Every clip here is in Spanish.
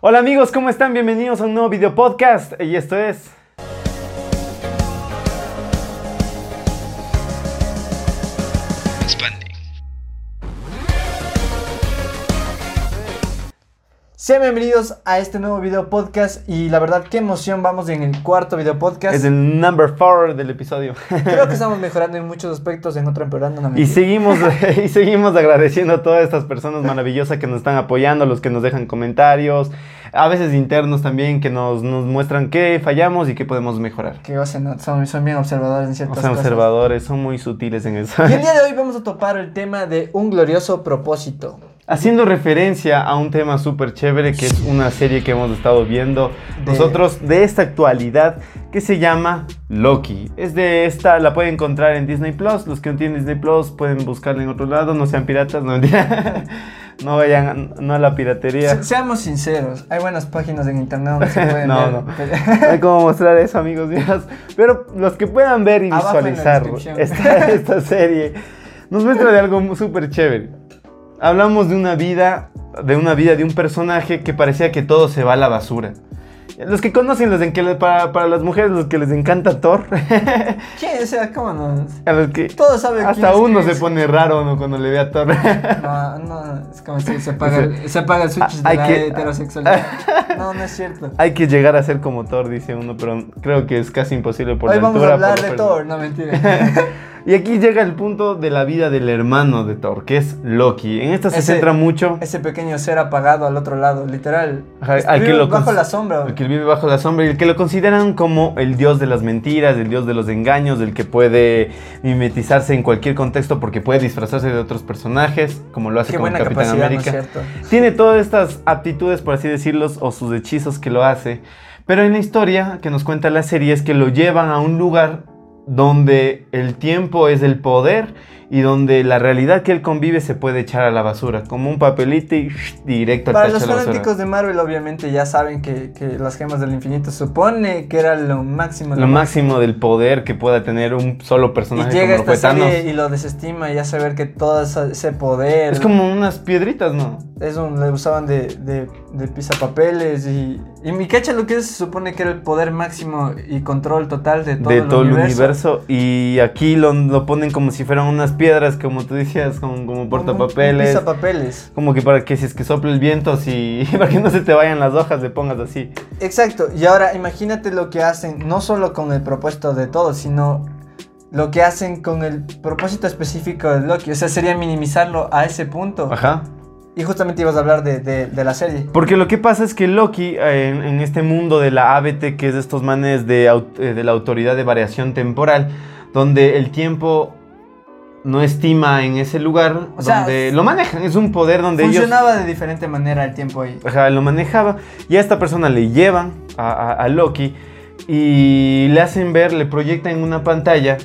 Hola amigos, ¿cómo están? Bienvenidos a un nuevo video podcast y esto es... Sean bienvenidos a este nuevo video podcast y la verdad qué emoción vamos en el cuarto video podcast. Es el number 4 del episodio. Creo que estamos mejorando en muchos aspectos, en otro empeorando. No y seguimos y seguimos agradeciendo a todas estas personas maravillosas que nos están apoyando, los que nos dejan comentarios, a veces internos también que nos, nos muestran qué fallamos y qué podemos mejorar. Que son, son bien observadores en ciertas son observadores, son muy sutiles en eso. Y el día de hoy vamos a topar el tema de un glorioso propósito haciendo referencia a un tema súper chévere que es una serie que hemos estado viendo nosotros de esta actualidad que se llama Loki. Es de esta, la pueden encontrar en Disney Plus. Los que no tienen Disney Plus pueden buscarla en otro lado, no sean piratas, no No vayan no a la piratería. seamos sinceros, hay buenas páginas en internet donde se pueden no, No, no hay como mostrar eso, amigos míos. Pero los que puedan ver y visualizar esta, esta serie, nos muestra de algo súper chévere hablamos de una vida, de una vida de un personaje que parecía que todo se va a la basura. Los que conocen, los en que para, para, las mujeres, los que les encanta Thor. ¿Quién? O sea, ¿cómo no? A los que Todos saben Hasta uno se pone raro ¿no? cuando le ve a Thor. No, no, es como si se apaga, el, se apaga el switch de la heterosexualidad. No, no es cierto. Hay que llegar a ser como Thor, dice uno, pero creo que es casi imposible por Hoy la vamos a hablar de Thor, no mentira. Y aquí llega el punto de la vida del hermano de Thor, que es Loki. En esta se centra mucho. Ese pequeño ser apagado al otro lado, literal. al que lo bajo la sombra. El que vive bajo la sombra y el que lo consideran como el dios de las mentiras, el dios de los engaños, el que puede mimetizarse en cualquier contexto porque puede disfrazarse de otros personajes, como lo hace con Capitán América. Tiene todas estas aptitudes, por así decirlo, o sus hechizos que lo hace. Pero en la historia que nos cuenta la serie es que lo llevan a un lugar donde el tiempo es el poder y donde la realidad que él convive se puede echar a la basura, como un papelito y directo al Para los fanáticos de Marvel obviamente ya saben que, las gemas del infinito supone que era lo máximo. Lo, máximo del poder que pueda tener un solo personaje. Y llega como esta serie y lo desestima y ya saber que todo ese poder... Es como unas piedritas, ¿no? Es un, le usaban de, de, de pisapapeles y... Y mi cacha lo que es, se supone que era el poder máximo y control total de todo, de todo el universo. Y aquí lo, lo ponen como si fueran unas piedras, como tú decías, como, como portapapeles. Como papeles. Como que para que si es que sople el viento, si, para que no se te vayan las hojas, le pongas así. Exacto. Y ahora imagínate lo que hacen, no solo con el propósito de todo, sino lo que hacen con el propósito específico de Loki. O sea, sería minimizarlo a ese punto. Ajá. Y justamente ibas a hablar de, de, la serie. Porque lo que pasa es que Loki, eh, en, este mundo de la ABT, que es de estos manes de, eh, de la autoridad de variación temporal, donde el tiempo no estima en ese lugar donde lo manejan. Es un poder donde funcionaba de diferente manera el tiempo ahí. Ajá, lo manejaba. Y a esta persona le llevan a, Loki y le hacen ver, le proyectan en una pantalla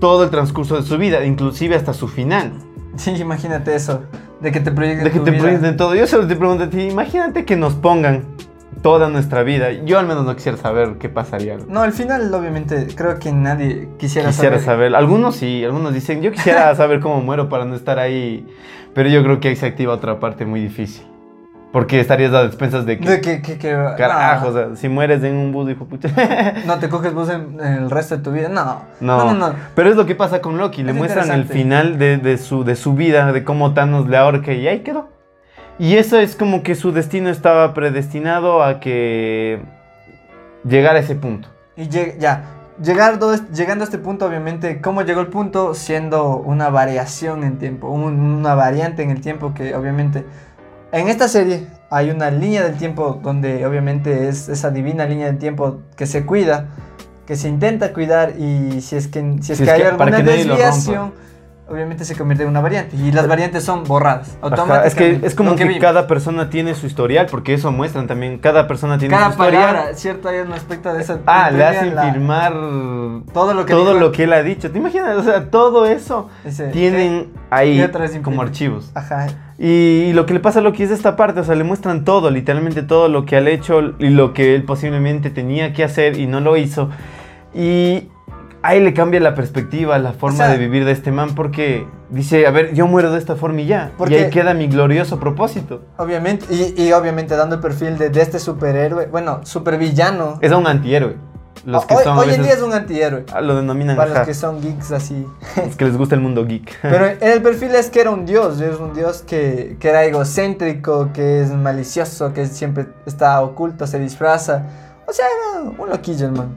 todo el transcurso de su vida, inclusive hasta su final. Sí, imagínate eso. De que te proyecten De que te proyecten todo. Yo solo te pregunto a ti, imagínate que nos pongan toda nuestra vida. Yo al menos no quisiera saber qué pasaría. No, al final obviamente creo que nadie quisiera, quisiera saber. Algunos sí, algunos dicen, yo quisiera saber cómo muero para no estar ahí, pero yo creo que ahí se activa otra parte muy difícil. Porque estarías a despensas de que. De que, que, Carajo, o sea, si mueres en un bus, hijo pucha. no te coges bus en, el resto de tu vida, no. No, no, no. Pero es lo que pasa con Loki. Le muestran el final de, de, su, de su vida, de cómo Thanos le ahorca y ahí quedó. Y eso es como que su destino estaba predestinado a que llegara a ese punto. Y ya, llegar, llegando a este punto, obviamente, ¿cómo llegó el punto? Siendo una variación en tiempo, una variante en el tiempo que obviamente... En esta serie hay una línea del tiempo donde obviamente es esa divina línea del tiempo que se cuida, que se intenta cuidar y si es que, si es que hay alguna desviación obviamente se convierte en una variante. Y las variantes son borradas. Automáticamente. es que es como que, cada persona tiene su historial, porque eso muestran también. Cada persona tiene su historial. Palabra, cierto, hay un aspecto de eso. Ah, le hacen firmar todo lo que todo lo que él ha dicho. ¿Te imaginas? O sea, todo eso tienen ahí como archivos. Ajá. Y, lo que le pasa a Loki es esta parte, o sea, le muestran todo, literalmente todo lo que ha hecho y lo que él posiblemente tenía que hacer y no lo hizo. Y ahí le cambia la perspectiva, la forma de vivir de este man, porque dice, a ver, yo muero de esta forma y ya. Porque y ahí queda mi glorioso propósito. Obviamente, y, obviamente dando el perfil de, de este superhéroe, bueno, supervillano. Es un antihéroe. Los que hoy, son hoy en día es un antihéroe. Ah, lo denominan Para los que son geeks así. Es que les gusta el mundo geek. Pero el perfil es que era un dios. Es un dios que, que era egocéntrico, que es malicioso, que siempre está oculto, se disfraza. O sea, era un loquillo, hermano.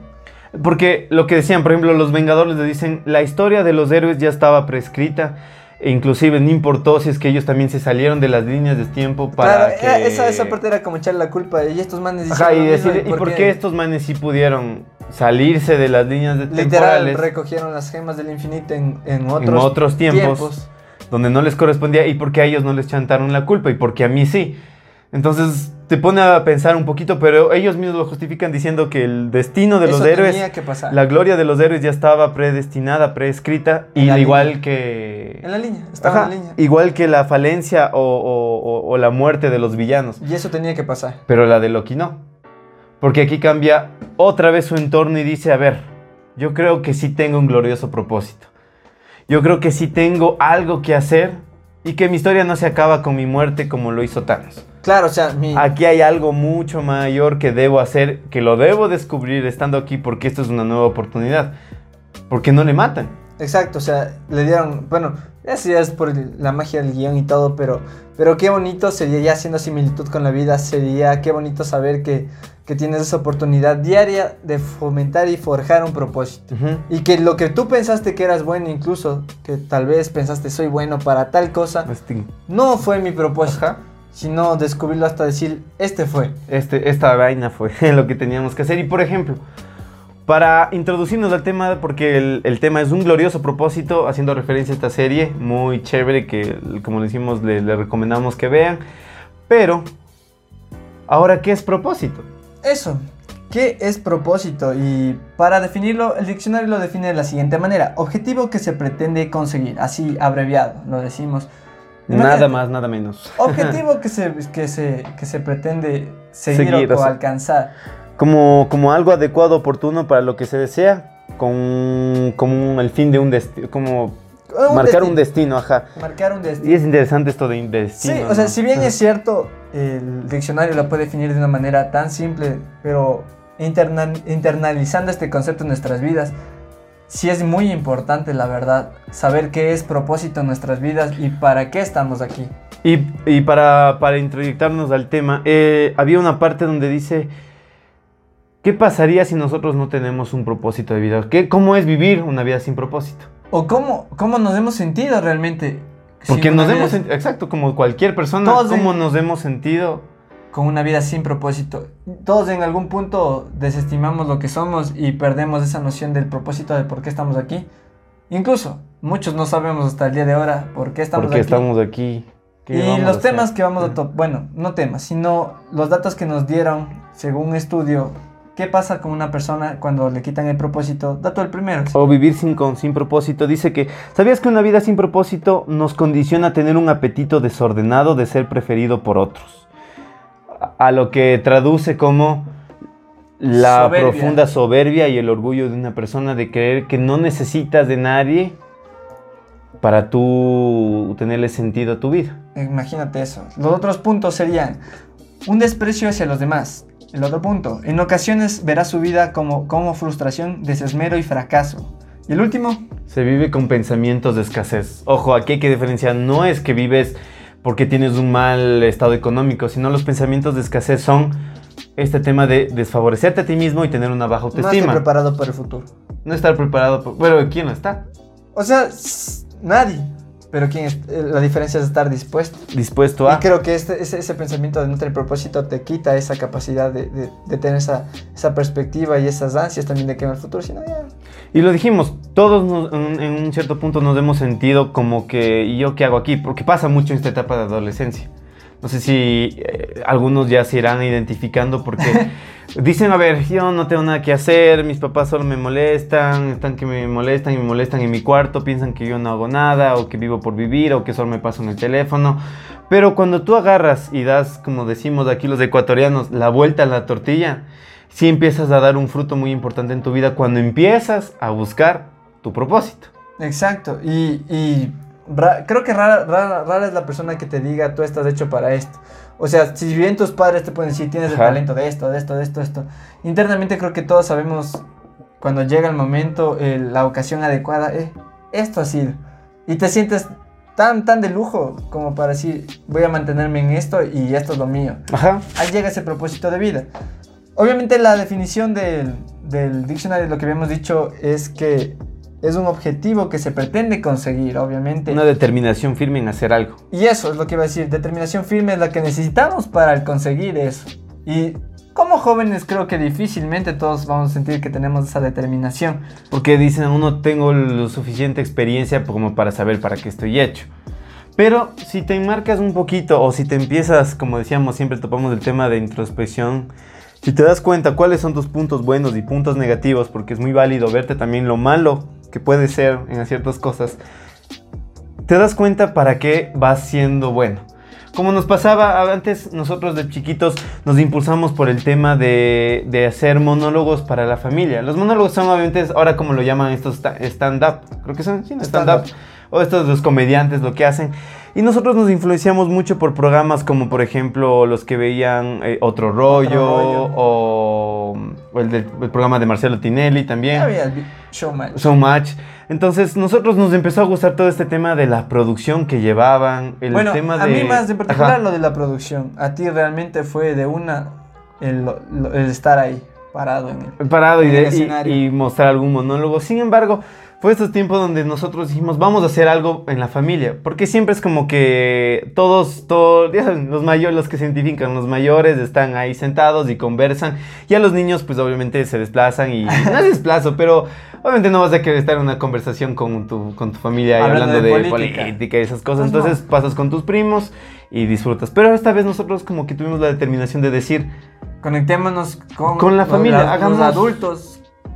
Porque lo que decían, por ejemplo, los Vengadores le dicen, la historia de los héroes ya estaba prescrita. E inclusive no importó si es que ellos también se salieron de las líneas de tiempo para claro, esa, esa parte era como echarle la culpa y estos manes Ajá, y decir, ¿y por, qué? estos manes sí pudieron salirse de las líneas de Literal, temporales? recogieron las gemas del infinito en, en, otros, en otros tiempos, donde no les correspondía y por qué a ellos no les chantaron la culpa y por qué a mí sí. Entonces te pone a pensar un poquito, pero ellos mismos lo justifican diciendo que el destino de los héroes, la gloria de los héroes ya estaba predestinada, preescrita, y igual que... En la línea, estaba en la línea. Igual que la falencia o, la muerte de los villanos. Y eso tenía que pasar. Pero la de Loki no. Porque aquí cambia otra vez su entorno y dice, a ver, yo creo que sí tengo un glorioso propósito. Yo creo que sí tengo algo que hacer y que mi historia no se acaba con mi muerte como lo hizo Thanos. Claro, o sea, aquí hay algo mucho mayor que debo hacer, que lo debo descubrir estando aquí porque esto es una nueva oportunidad. Porque no le matan. Exacto, o sea, le dieron, bueno, ya es por la magia del guion y todo, pero, pero qué bonito sería, ya haciendo similitud con la vida, sería qué bonito saber que, que tienes esa oportunidad diaria de fomentar y forjar un propósito. Y que lo que tú pensaste que eras bueno, incluso, que tal vez pensaste soy bueno para tal cosa, no fue mi propósito sino descubrirlo hasta decir, este fue. Este, esta vaina fue lo que teníamos que hacer. Y por ejemplo, para introducirnos al tema, porque el, tema es un glorioso propósito, haciendo referencia a esta serie, muy chévere, que como decimos, le, le recomendamos que vean. Pero, ahora, ¿qué es propósito? Eso, ¿Qué es propósito? Y para definirlo, el diccionario lo define de la siguiente manera. Objetivo que se pretende conseguir, así abreviado, lo decimos. Nada más, nada menos. Objetivo que se, que se, que se pretende seguir, o, alcanzar. Como, como algo adecuado, oportuno para lo que se desea, con, como el fin de un destino, como marcar un destino, ajá. Marcar un destino. Y es interesante esto de destino. Sí, o sea, si bien es cierto, el diccionario lo puede definir de una manera tan simple, pero internalizando este concepto en nuestras vidas, sí es muy importante, la verdad, saber qué es propósito en nuestras vidas y para qué estamos aquí. Y, para, para introyectarnos al tema, eh, había una parte donde dice, ¿qué pasaría si nosotros no tenemos un propósito de vida? ¿Qué, ¿Cómo es vivir una vida sin propósito? ¿O cómo, cómo nos hemos sentido realmente? Porque nos hemos, exacto, como cualquier persona, ¿cómo nos hemos sentido con una vida sin propósito. Todos en algún punto desestimamos lo que somos y perdemos esa noción del propósito de por qué estamos aquí. Incluso muchos no sabemos hasta el día de ahora por qué estamos ¿Por qué aquí. estamos aquí? Y los temas que vamos a tocar, bueno, no temas, sino los datos que nos dieron según un estudio. ¿Qué pasa con una persona cuando le quitan el propósito? Dato el primero. O vivir sin, con, sin propósito. Dice que, ¿sabías que una vida sin propósito nos condiciona a tener un apetito desordenado de ser preferido por otros? a lo que traduce como la profunda soberbia y el orgullo de una persona de creer que no necesitas de nadie para tú tenerle sentido a tu vida. Imagínate eso. Los otros puntos serían un desprecio hacia los demás. El otro punto, en ocasiones verás su vida como, como frustración, desesmero y fracaso. Y el último, se vive con pensamientos de escasez. Ojo, aquí hay que diferenciar, no es que vives porque tienes un mal estado económico, sino los pensamientos de escasez son este tema de desfavorecerte a ti mismo y tener una baja autoestima. No estar preparado para el futuro. No estar preparado, para... pero ¿quién no está? O sea, nadie. Pero ¿quién eh, la diferencia es estar dispuesto. Dispuesto a. Y creo que este, ese, pensamiento de no tener propósito te quita esa capacidad de, tener esa, esa, perspectiva y esas ansias también de que en el futuro, si no, ya. Y lo dijimos, todos en, un cierto punto nos hemos sentido como que, ¿y yo qué hago aquí? Porque pasa mucho en esta etapa de adolescencia. No sé si eh, algunos ya se irán identificando porque dicen, a ver, yo no tengo nada que hacer, mis papás solo me molestan, están que me molestan y me molestan en mi cuarto, piensan que yo no hago nada o que vivo por vivir o que solo me paso en el teléfono. Pero cuando tú agarras y das, como decimos aquí los ecuatorianos, la vuelta a la tortilla, sí empiezas a dar un fruto muy importante en tu vida cuando empiezas a buscar tu propósito. Exacto, y, y creo que rara, rara, es la persona que te diga, tú estás hecho para esto. O sea, si bien tus padres te pueden decir, tienes el talento de esto, de esto, de esto, de esto. Internamente creo que todos sabemos cuando llega el momento, la ocasión adecuada, eh, esto ha sido. Y te sientes tan, tan de lujo como para decir, voy a mantenerme en esto y esto es lo mío. Ajá. Ahí llega ese propósito de vida. Obviamente la definición del, del diccionario, lo que habíamos dicho, es que es un objetivo que se pretende conseguir, obviamente. Una determinación firme en hacer algo. Y eso es lo que iba a decir, determinación firme es la que necesitamos para conseguir eso. Y como jóvenes creo que difícilmente todos vamos a sentir que tenemos esa determinación. Porque dicen, uno tengo lo suficiente experiencia como para saber para qué estoy hecho. Pero si te enmarcas un poquito o si te empiezas, como decíamos, siempre topamos el tema de introspección, si te das cuenta cuáles son tus puntos buenos y puntos negativos, porque es muy válido verte también lo malo que puede ser en ciertas cosas, te das cuenta para qué vas siendo bueno. Como nos pasaba antes, nosotros de chiquitos nos impulsamos por el tema de, de hacer monólogos para la familia. Los monólogos son obviamente, ahora como lo llaman estos stand-up, creo que son stand-up, o estos los comediantes lo que hacen. Y nosotros nos influenciamos mucho por programas como por ejemplo los que veían eh, Otro, rollo, o, el, del, programa de Marcelo Tinelli también. Había Showmatch. Showmatch. Entonces, nosotros nos empezó a gustar todo este tema de la producción que llevaban, el bueno, tema de... a mí más en particular lo de la producción. A ti realmente fue de una el, estar ahí, parado en el, parado y, y, mostrar algún monólogo. Sin embargo, fue estos tiempos donde nosotros dijimos, vamos a hacer algo en la familia. Porque siempre es como que todos, todos, los mayores, los que se identifican, los mayores están ahí sentados y conversan. Y a los niños, pues obviamente se desplazan y no es desplazo, pero obviamente no vas a querer estar en una conversación con tu, con tu familia hablando, de, política. y esas cosas. Pues Entonces pasas con tus primos y disfrutas. Pero esta vez nosotros como que tuvimos la determinación de decir... Conectémonos con, con la familia, hagamos adultos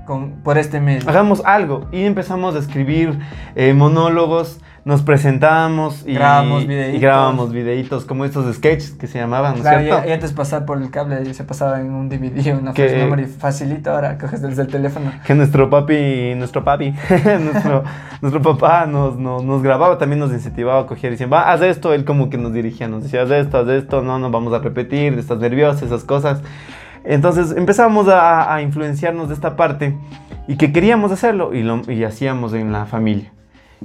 con, por este mes. Hagamos algo. Y empezamos a escribir eh, monólogos nos presentábamos y grabamos videitos. Y grabábamos videitos como estos sketches que se llamaban, claro, Y, antes pasar por el cable se pasaba en un DVD, una que, memory facilito, ahora coges desde el teléfono. Que nuestro papi, nuestro papi, nuestro, nuestro papá nos, nos, grababa, también nos incentivaba a coger y decía, va, haz esto, él como que nos dirigía, nos decía, haz esto, haz esto, no, no, vamos a repetir, estás nervioso, esas cosas. Entonces empezamos a, a influenciarnos de esta parte y que queríamos hacerlo y, lo, y hacíamos en la familia.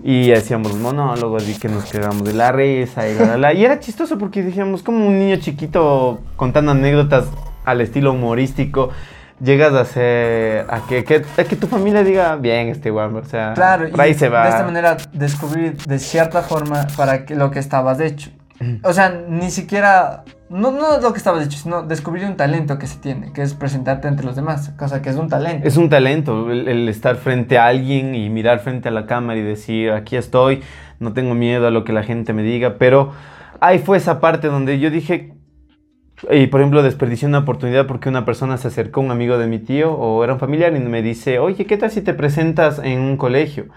Y hacíamos monólogos y que nos quedamos de la risa y la, la, Y era chistoso porque decíamos como un niño chiquito contando anécdotas al estilo humorístico. Llegas a hacer. a que, que, que tu familia diga bien este weón, o sea. Claro, y se va. de esta manera descubrir de cierta forma para que lo que estabas hecho. O sea, ni siquiera no, no lo que estabas dicho, sino descubrir un talento que se tiene, que es presentarte entre los demás, cosa que es un talento. Es un talento, el, estar frente a alguien y mirar frente a la cámara y decir, aquí estoy, no tengo miedo a lo que la gente me diga, pero ahí fue esa parte donde yo dije, y por ejemplo, desperdicié una oportunidad porque una persona se acercó, un amigo de mi tío o era un familiar y me dice, oye, ¿qué tal si te presentas en un colegio?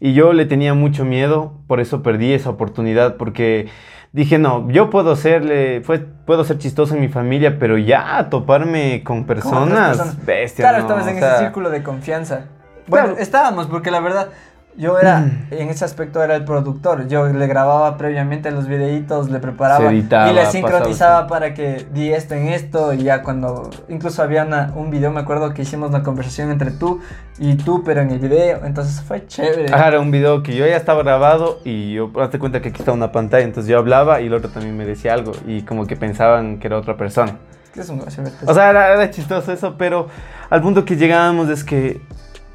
Y yo le tenía mucho miedo, por eso perdí esa oportunidad, porque dije, no, yo puedo serle, fue, puedo ser chistoso en mi familia, pero ya toparme con personas, bestia. Claro, estabas en ese círculo de confianza. Bueno, estábamos, porque la verdad, yo era, mm. en ese aspecto era el productor. Yo le grababa previamente los videitos, le preparaba y le sincronizaba para que di esto en esto. Y ya cuando, incluso había un video, me acuerdo que hicimos una conversación entre tú y tú, pero en el video. Entonces fue chévere. Era un video que yo ya estaba grabado y yo, hazte cuenta que aquí está una pantalla. Entonces yo hablaba y el otro también me decía algo. Y como que pensaban que era otra persona. Es un o sea, era, era chistoso eso, pero al punto que llegábamos es que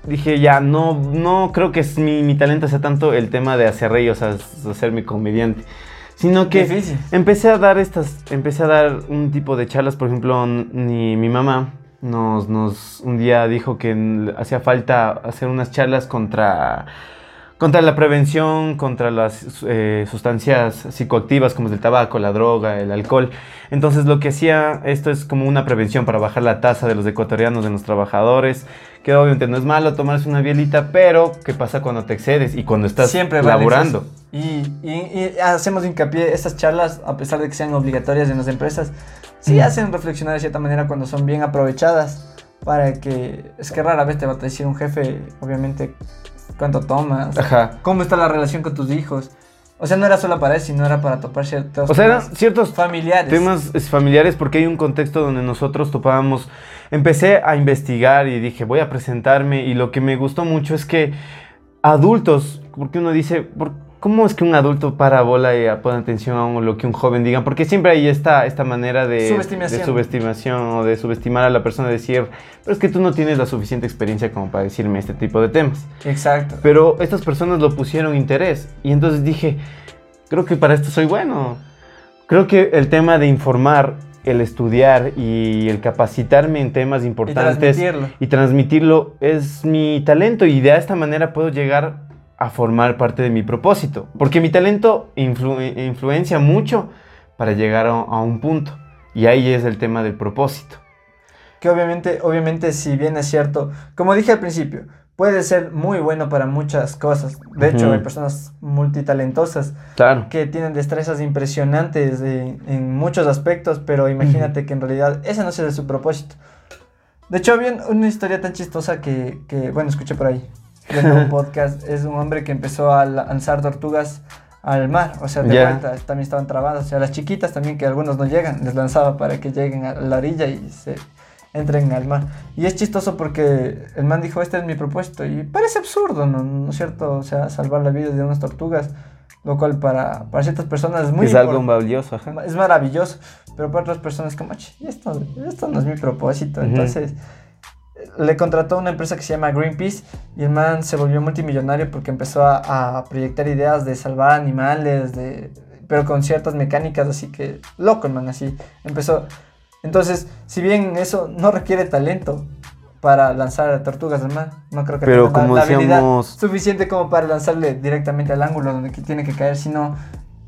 dije, ya, no, no creo que es mi, mi, talento sea tanto el tema de hacer reír, o sea, hacerme comediante. Sino que empecé a dar estas, empecé a dar un tipo de charlas, por ejemplo, ni mi mamá nos, nos un día dijo que hacía falta hacer unas charlas contra contra la prevención, contra las eh, sustancias psicoactivas como el tabaco, la droga, el alcohol. Entonces lo que hacía esto es como una prevención para bajar la tasa de los ecuatorianos, de los trabajadores, que obviamente no es malo tomarse una bielita, pero ¿qué pasa cuando te excedes y cuando estás Siempre laburando? Y, y, hacemos hincapié, estas charlas, a pesar de que sean obligatorias en las empresas, sí hacen reflexionar de cierta manera cuando son bien aprovechadas para que, es que rara vez te va a decir un jefe, obviamente, cuánto tomas, Ajá. cómo está la relación con tus hijos. O sea, no era solo para él, sino era para topar ciertos o sea, eran ciertos familiares. Temas familiares porque hay un contexto donde nosotros topábamos. Empecé a investigar y dije, voy a presentarme y lo que me gustó mucho es que adultos, porque uno dice, ¿cómo es que un adulto para bola y pone atención a lo que un joven diga? Porque siempre hay esta, esta manera de subestimación. de subestimación o de subestimar a la persona, decir, pero es que tú no tienes la suficiente experiencia como para decirme este tipo de temas. Exacto. Pero estas personas lo pusieron interés y entonces dije, creo que para esto soy bueno. Creo que el tema de informar el estudiar y el capacitarme en temas importantes y transmitirlo. es mi talento y de esta manera puedo llegar a formar parte de mi propósito, porque mi talento influencia mucho para llegar a, a, un punto y ahí es el tema del propósito. Que obviamente, obviamente si bien es cierto, como dije al principio, puede ser muy bueno para muchas cosas. De hecho, hay personas multitalentosas que tienen destrezas impresionantes en muchos aspectos, pero imagínate que en realidad ese no es su propósito. De hecho, había una historia tan chistosa que, que bueno, escuché por ahí, un podcast, es un hombre que empezó a lanzar tortugas al mar, o sea, de vuelta, también estaban trabadas, o sea, las chiquitas también, que algunos no llegan, les lanzaba para que lleguen a la orilla y se entren al mar. Y es chistoso porque el man dijo, este es mi propósito. Y parece absurdo, ¿no? ¿No es cierto? O sea, salvar la vida de unas tortugas, lo cual para, para ciertas personas es muy... Es algo valioso, Es maravilloso, pero para otras personas como, esto, esto no es mi propósito. Entonces, le contrató una empresa que se llama Greenpeace y el man se volvió multimillonario porque empezó a, a proyectar ideas de salvar animales, de, pero con ciertas mecánicas, así que loco el man, así. Empezó entonces, si bien eso no requiere talento para lanzar tortugas al mar, no creo que Pero tenga la habilidad suficiente como para lanzarle directamente al ángulo donde tiene que caer, sino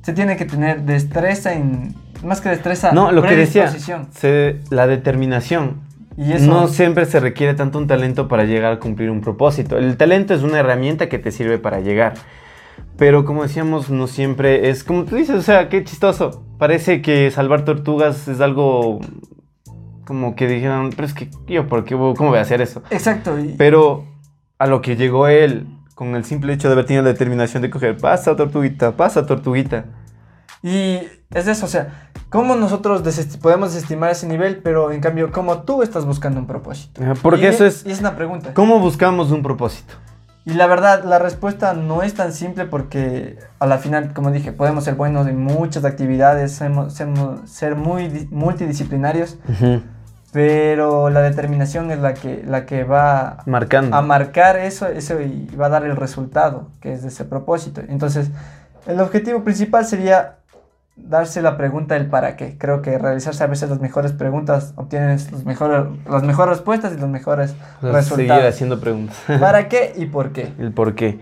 se tiene que tener destreza en más que destreza, no, lo que decía, la determinación. Y eso, no siempre se requiere tanto un talento para llegar a cumplir un propósito. El talento es una herramienta que te sirve para llegar. Pero como decíamos, no siempre es como tú dices, o sea, qué chistoso. Parece que salvar tortugas es algo como que dijeron, pero es que yo, ¿por qué, ¿cómo voy a hacer eso? Exacto. Pero a lo que llegó él, con el simple hecho de haber tenido la determinación de coger, pasa tortuguita, pasa tortuguita. Y es eso, o sea, ¿cómo nosotros podemos desestimar ese nivel, pero en cambio, ¿cómo tú estás buscando un propósito? Porque eso es... Y es una pregunta. ¿Cómo buscamos un propósito? Y la verdad, la respuesta no es tan simple porque a la final, como dije, podemos ser buenos en muchas actividades, ser, muy multidisciplinarios, pero la determinación es la que, la que va Marcando. a marcar eso, eso y va a dar el resultado, que es de ese propósito. Entonces, el objetivo principal sería darse la pregunta del para qué. Creo que realizarse a veces las mejores preguntas obtienes los mejores, las mejores respuestas y los mejores resultados. Seguir haciendo preguntas. ¿Para qué y por qué? El por qué.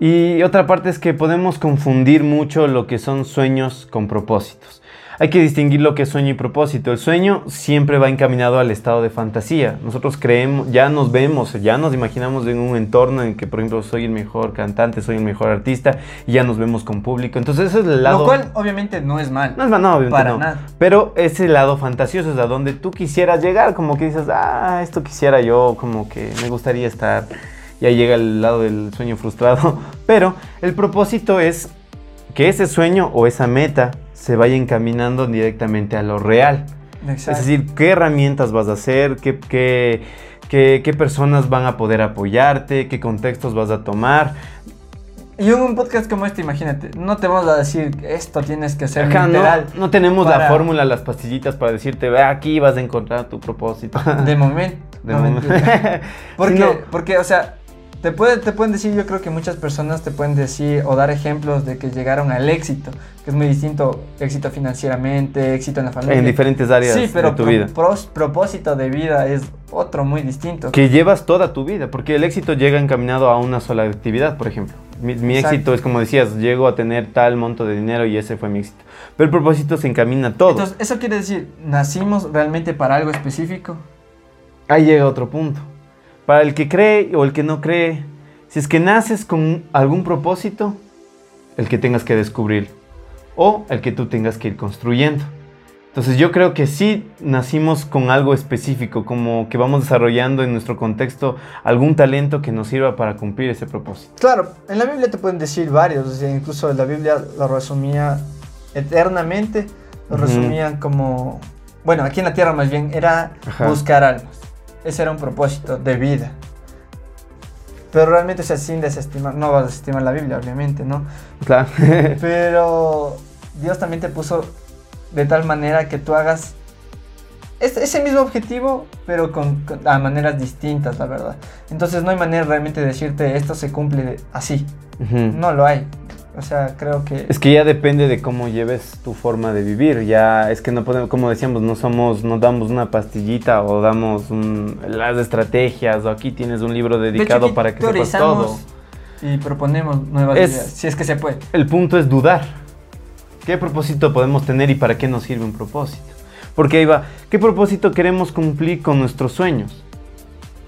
Y otra parte es que podemos confundir mucho lo que son sueños con propósitos. Hay que distinguir lo que es sueño y propósito. El sueño siempre va encaminado al estado de fantasía. Nosotros creemos, ya nos vemos, ya nos imaginamos en un entorno en que, por ejemplo, soy el mejor cantante, soy el mejor artista, y ya nos vemos con público. Entonces, ese es el lado. Lo cual, obviamente, no es mal. No es mal, no, obviamente. Para nada. Pero ese lado fantasioso es a donde tú quisieras llegar, como que dices, ah, esto quisiera yo, como que me gustaría estar. Y ahí llega el lado del sueño frustrado. Pero el propósito es que ese sueño o esa meta se vaya encaminando directamente a lo real. Es decir, qué herramientas vas a hacer, qué, qué, qué, personas van a poder apoyarte, qué contextos vas a tomar. Y en un podcast como este, imagínate, no te vamos a decir esto tienes que hacer literal. No, tenemos la fórmula, las pastillitas para decirte, ve aquí vas a encontrar tu propósito. De momento. De momento. porque, porque, o sea, te, puede, te pueden decir, yo creo que muchas personas te pueden decir o dar ejemplos de que llegaron al éxito, que es muy distinto, éxito financieramente, éxito en la familia. En diferentes áreas de tu vida. propósito de vida es otro muy distinto. Que llevas toda tu vida, porque el éxito llega encaminado a una sola actividad, por ejemplo. Mi, éxito es como decías, llego a tener tal monto de dinero y ese fue mi éxito. Pero el propósito se encamina a todo. Entonces, ¿eso quiere decir, nacimos realmente para algo específico? Ahí llega otro punto. Para el que cree o el que no cree, si es que naces con algún propósito, el que tengas que descubrir o el que tú tengas que ir construyendo. Entonces yo creo que sí nacimos con algo específico, como que vamos desarrollando en nuestro contexto algún talento que nos sirva para cumplir ese propósito. Claro, en la Biblia te pueden decir varios, incluso la Biblia lo resumía eternamente, lo resumían como, bueno, aquí en la tierra más bien era buscar almas. Ese era un propósito de vida. Pero realmente, o sea, sin desestimar, no vas a desestimar la Biblia, obviamente, ¿no? Claro. Pero Dios también te puso de tal manera que tú hagas ese mismo objetivo, pero con, a maneras distintas, la verdad. Entonces no hay manera realmente de decirte esto se cumple así. No lo hay. O sea, creo que... Es que ya depende de cómo lleves tu forma de vivir. Ya es que no podemos, como decíamos, no somos, no damos una pastillita o damos las estrategias o aquí tienes un libro dedicado para que sepas todo. Y proponemos nuevas ideas, si es que se puede. El punto es dudar. ¿Qué propósito podemos tener y para qué nos sirve un propósito? Porque ahí va, ¿qué propósito queremos cumplir con nuestros sueños?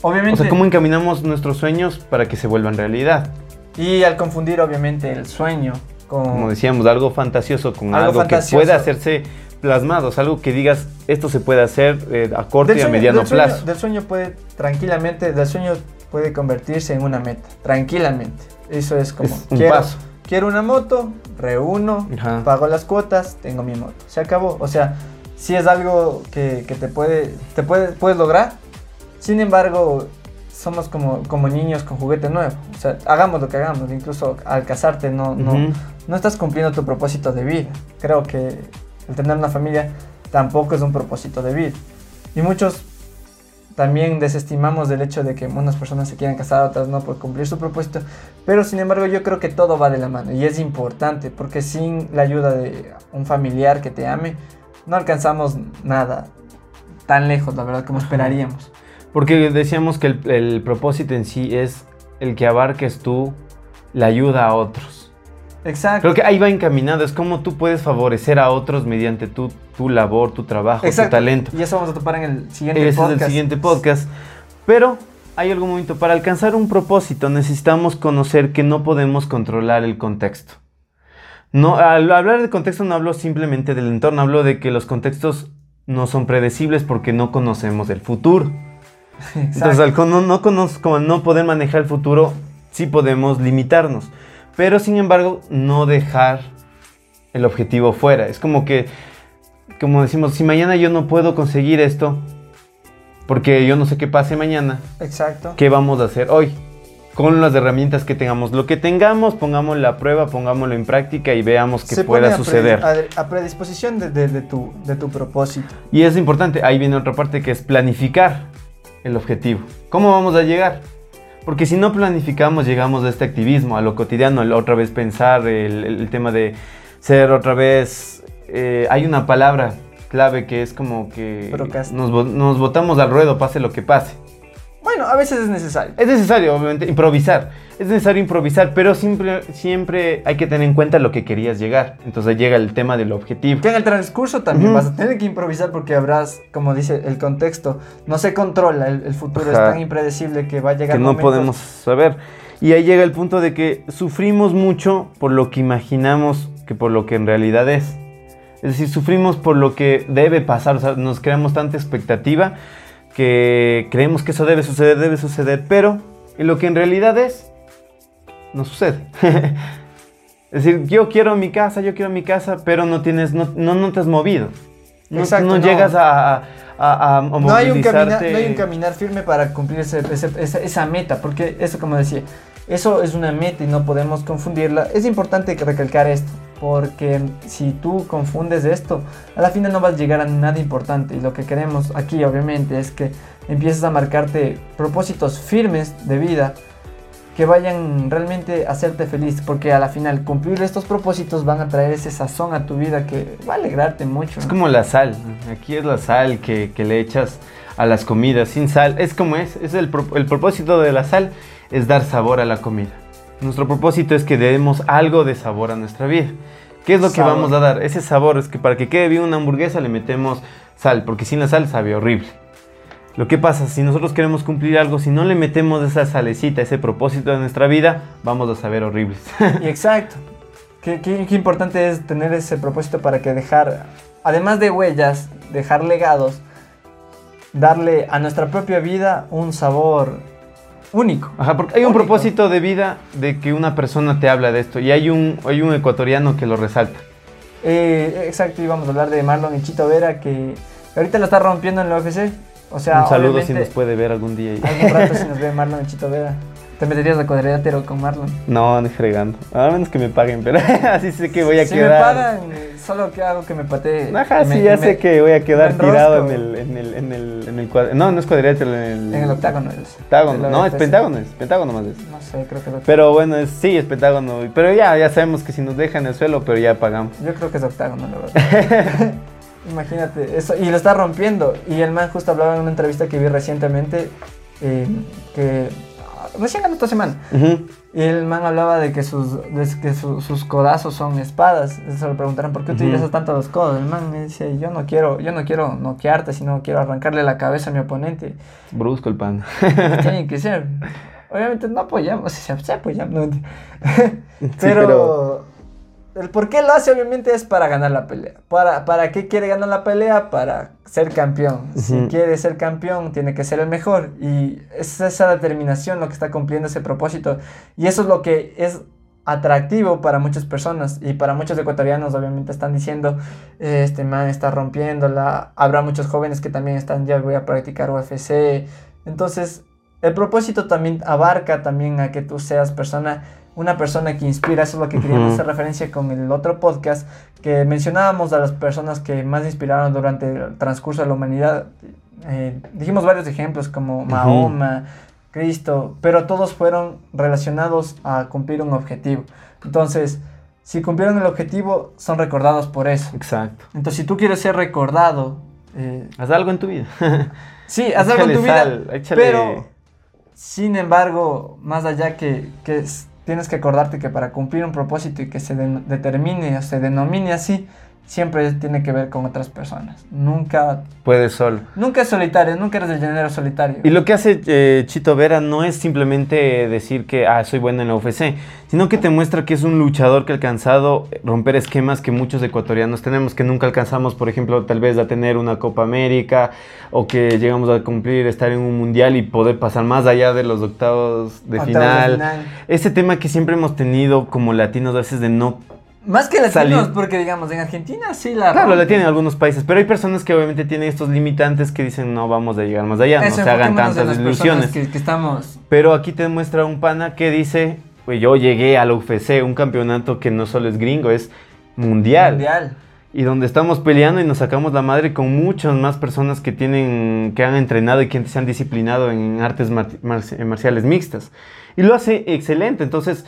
Obviamente. O sea, ¿cómo encaminamos nuestros sueños para que se vuelvan realidad? Y al confundir obviamente el sueño con... Como decíamos, algo fantasioso con algo, que pueda hacerse plasmado, algo que digas, esto se puede hacer eh, a corto y a mediano plazo. del sueño puede tranquilamente, del sueño puede convertirse en una meta, tranquilamente. Eso es como... un paso. Quiero una moto, reúno, pago las cuotas, tengo mi moto. Se acabó. O sea, si es algo que, que te puede, te puede, puedes lograr. Sin embargo, somos como, como niños con juguete nuevo. O sea, hagamos lo que hagamos. Incluso al casarte no, no, no estás cumpliendo tu propósito de vida. Creo que el tener una familia tampoco es un propósito de vida. Y muchos también desestimamos del hecho de que unas personas se quieran casar, otras no, por cumplir su propósito. Pero sin embargo yo creo que todo va de la mano y es importante porque sin la ayuda de un familiar que te ame, no alcanzamos nada tan lejos, la verdad, como esperaríamos. Porque decíamos que el, propósito en sí es el que abarques tú la ayuda a otros. Exacto. Creo que ahí va encaminado, es como tú puedes favorecer a otros mediante tu, tu labor, tu trabajo, tu talento. Y eso vamos a topar en el siguiente podcast. Ese es el siguiente podcast. Pero hay algún momento, para alcanzar un propósito necesitamos conocer que no podemos controlar el contexto. No, al hablar de contexto no hablo simplemente del entorno, hablo de que los contextos no son predecibles porque no conocemos el futuro. Entonces, al no, no, como no poder manejar el futuro, sí podemos limitarnos. Pero, sin embargo, no dejar el objetivo fuera. Es como que, como decimos, si mañana yo no puedo conseguir esto, porque yo no sé qué pase mañana. Exacto. ¿Qué vamos a hacer hoy? Con las herramientas que tengamos. Lo que tengamos, pongámoslo la prueba, pongámoslo en práctica y veamos qué pueda suceder. A, predisposición de, tu, de tu propósito. Y es importante, ahí viene otra parte que es planificar el objetivo. ¿Cómo vamos a llegar? Porque si no planificamos, llegamos a este activismo, a lo cotidiano, otra vez pensar, el, tema de ser otra vez... Eh, hay una palabra clave que es como que nos, nos botamos al ruedo, pase lo que pase. Bueno, a veces es necesario. Es necesario, obviamente, improvisar. Es necesario improvisar, pero siempre, siempre hay que tener en cuenta lo que querías llegar. Entonces llega el tema del objetivo. Que en el transcurso también vas a tener que improvisar porque habrás, como dice el contexto, no se controla, el, futuro es tan impredecible que va a llegar Que no podemos saber. Y ahí llega el punto de que sufrimos mucho por lo que imaginamos que por lo que en realidad es. Es decir, sufrimos por lo que debe pasar, o sea, nos creamos tanta expectativa que creemos que eso debe suceder, debe suceder, pero en lo que en realidad es, no sucede. es decir, yo quiero mi casa, yo quiero mi casa, pero no tienes, no, no, te has movido. No, no, llegas a, a, a, no, hay un caminar, no hay un caminar firme para cumplir esa, esa, meta, porque eso, como decía, eso es una meta y no podemos confundirla. Es importante recalcar esto. Porque si tú confundes esto, a la final no vas a llegar a nada importante. Y lo que queremos aquí, obviamente, es que empieces a marcarte propósitos firmes de vida que vayan realmente a hacerte feliz. Porque a la final, cumplir estos propósitos van a traer ese sazón a tu vida que va a alegrarte mucho. Es como la sal. Aquí es la sal que, le echas a las comidas. Sin sal, es como es. es el, el propósito de la sal es dar sabor a la comida. Nuestro propósito es que demos algo de sabor a nuestra vida. ¿Qué es lo que vamos a dar? Ese sabor es que para que quede bien una hamburguesa le metemos sal, porque sin la sal sabe horrible. Lo que pasa, si nosotros queremos cumplir algo, si no le metemos esa salecita, ese propósito de nuestra vida, vamos a saber horribles. Exacto. Qué, qué, importante es tener ese propósito para que dejar además de huellas, dejar legados, darle a nuestra propia vida un sabor único. Ajá, porque hay un propósito de vida de que una persona te habla de esto y hay un, hay un ecuatoriano que lo resalta. Eh, exacto, íbamos a hablar de Marlon y Chito Vera que ahorita lo está rompiendo en la UFC. O sea, un saludo si nos puede ver algún día. Algún rato si nos ve Marlon y Chito Vera. ¿Te meterías de cuadrilátero con Marlon? No, ni fregando. A menos que me paguen, pero así sé que voy a quedar. Si me pagan, solo que hago que me patee. Ajá, sí, ya sé que voy a quedar tirado en el, en el, en el, en el cuadrilátero. No, no es cuadrilátero, en el. En el octágono es. Pentágono. No, es pentágono, es pentágono más es. No sé, creo que es Pero bueno, es, sí, es pentágono. Pero ya, ya sabemos que si nos dejan en el suelo, pero ya pagamos. Yo creo que es octágono, la verdad. Imagínate, eso, y lo está rompiendo. Y el man justo hablaba en una entrevista que vi recientemente eh, que recién ganó esta semana. Y el man hablaba de que sus, que sus codazos son espadas. Se le preguntaron por qué utilizas tanto los codos. El man me dice, yo no quiero, yo no quiero noquearte, sino quiero arrancarle la cabeza a mi oponente. Brusco el pan. Tiene que ser. Obviamente no apoyamos, se apoyamos. pero el por qué lo hace obviamente es para ganar la pelea. ¿Para, para qué quiere ganar la pelea? Para ser campeón. Si quiere ser campeón, tiene que ser el mejor. Y es esa determinación lo que está cumpliendo ese propósito. Y eso es lo que es atractivo para muchas personas y para muchos ecuatorianos obviamente están diciendo este man está rompiéndola habrá muchos jóvenes que también están ya voy a practicar UFC entonces el propósito también abarca también a que tú seas persona una persona que inspira, eso es lo que queríamos hacer referencia con el otro podcast, que mencionábamos a las personas que más inspiraron durante el transcurso de la humanidad. Eh, dijimos varios ejemplos como Mahoma, Cristo, pero todos fueron relacionados a cumplir un objetivo. Entonces, si cumplieron el objetivo, son recordados por eso. Exacto. Entonces, si tú quieres ser recordado... Eh, haz algo en tu vida. sí, haz algo en tu vida. Pero, sin embargo, más allá que, que tienes que acordarte que para cumplir un propósito y que se determine o se denomine así, siempre tiene que ver con otras personas. Nunca... Puedes solo. Nunca es solitario, nunca eres el género solitario. Y lo que hace eh, Chito Vera no es simplemente decir que, ah, soy bueno en la UFC, sino que te muestra que es un luchador que ha alcanzado romper esquemas que muchos ecuatorianos tenemos, que nunca alcanzamos, por ejemplo, tal vez a tener una Copa América, o que llegamos a cumplir, estar en un mundial y poder pasar más allá de los octavos de, final. de final. Ese tema que siempre hemos tenido como latinos a veces de no más que latinos, porque digamos, en Argentina sí la... Claro, la tienen algunos países, pero hay personas que obviamente tienen estos limitantes que dicen no vamos a llegar más allá, no se hagan tantas ilusiones. Que, estamos... Pero aquí te muestra un pana que dice, pues yo llegué al UFC, un campeonato que no solo es gringo, es mundial. Mundial. Y donde estamos peleando y nos sacamos la madre con muchas más personas que tienen, que han entrenado y que se han disciplinado en artes marciales mixtas. Y lo hace excelente, entonces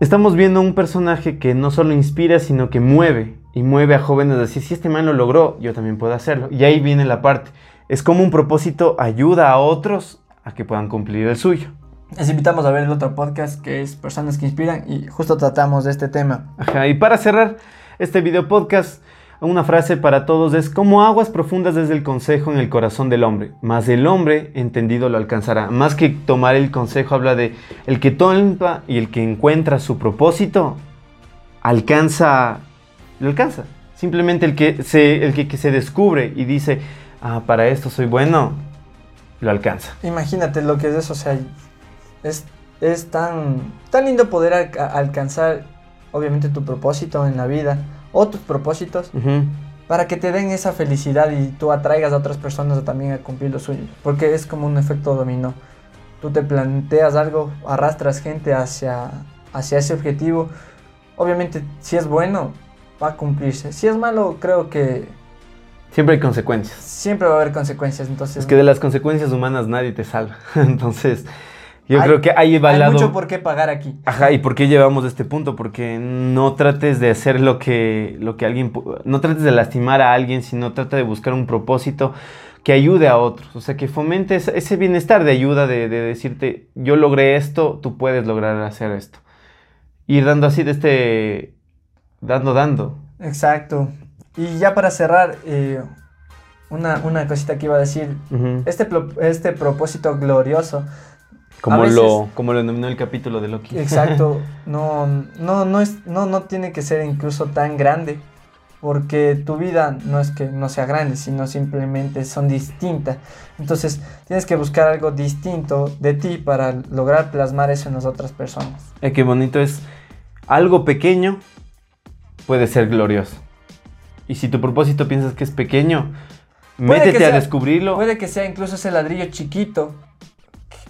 estamos viendo un personaje que no solo inspira, sino que mueve. Y mueve a jóvenes a decir, si este man lo logró, yo también puedo hacerlo. Y ahí viene la parte. Es como un propósito ayuda a otros a que puedan cumplir el suyo. Les invitamos a ver el otro podcast que es Personas que Inspiran y justo tratamos de este tema. Ajá, y para cerrar este video podcast, una frase para todos es como aguas profundas desde el consejo en el corazón del hombre, más el hombre entendido lo alcanzará. Más que tomar el consejo habla de el que toma y el que encuentra su propósito alcanza lo alcanza. Simplemente el que se el que, se descubre y dice, "Ah, para esto soy bueno", lo alcanza. Imagínate lo que es eso, o sea, es, es tan tan lindo poder alcanzar obviamente tu propósito en la vida o tus propósitos para que te den esa felicidad y tú atraigas a otras personas también a cumplir los suyos. Porque es como un efecto dominó. Tú te planteas algo, arrastras gente hacia, hacia ese objetivo. Obviamente, si es bueno, va a cumplirse. Si es malo, creo que... Siempre hay consecuencias. Siempre va a haber consecuencias, entonces... Es que de las consecuencias humanas nadie te salva. entonces, yo creo que hay evaluado. Hay mucho por qué pagar aquí. Ajá, ¿y por qué llevamos este punto? Porque no trates de hacer lo que, lo que alguien. No trates de lastimar a alguien, sino trata de buscar un propósito que ayude a otros. O sea, que fomente ese bienestar de ayuda, de, decirte, yo logré esto, tú puedes lograr hacer esto. Ir dando así de este. dando, dando. Exacto. Y ya para cerrar, eh, una, cosita que iba a decir. este, este propósito glorioso como, lo, como lo denominó el capítulo de Loki. Exacto. No, no, no, es, no, no tiene que ser incluso tan grande. porque tu vida no es que no sea grande, sino simplemente son distintas. Entonces tienes que buscar algo distinto de ti para lograr plasmar eso en las otras personas. Eh, qué bonito es algo pequeño puede ser glorioso. Y si tu propósito piensas que es pequeño, métete a descubrirlo. Puede que sea incluso ese ladrillo chiquito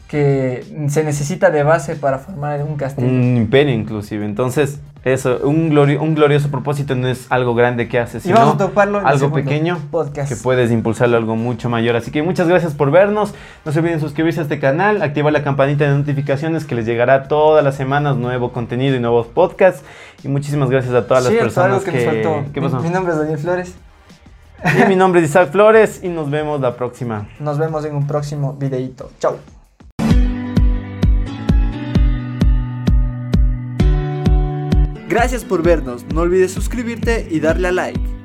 que se necesita de base para formar un castillo. Un imperio inclusive. Entonces, eso, un, un glorioso propósito no es algo grande que haces, sino algo pequeño que puedes impulsarlo a algo mucho mayor. Así que muchas gracias por vernos. No se olviden suscribirse a este canal, activar la campanita de notificaciones que les llegará todas las semanas nuevo contenido y nuevos podcasts. Y muchísimas gracias a todas las personas que... ¿Qué pasó? Mi, nombre es Daniel Flores. Y mi nombre es Isaac Flores y nos vemos la próxima. Nos vemos en un próximo videito. Chao. Gracias por vernos, no olvides suscribirte y darle a like.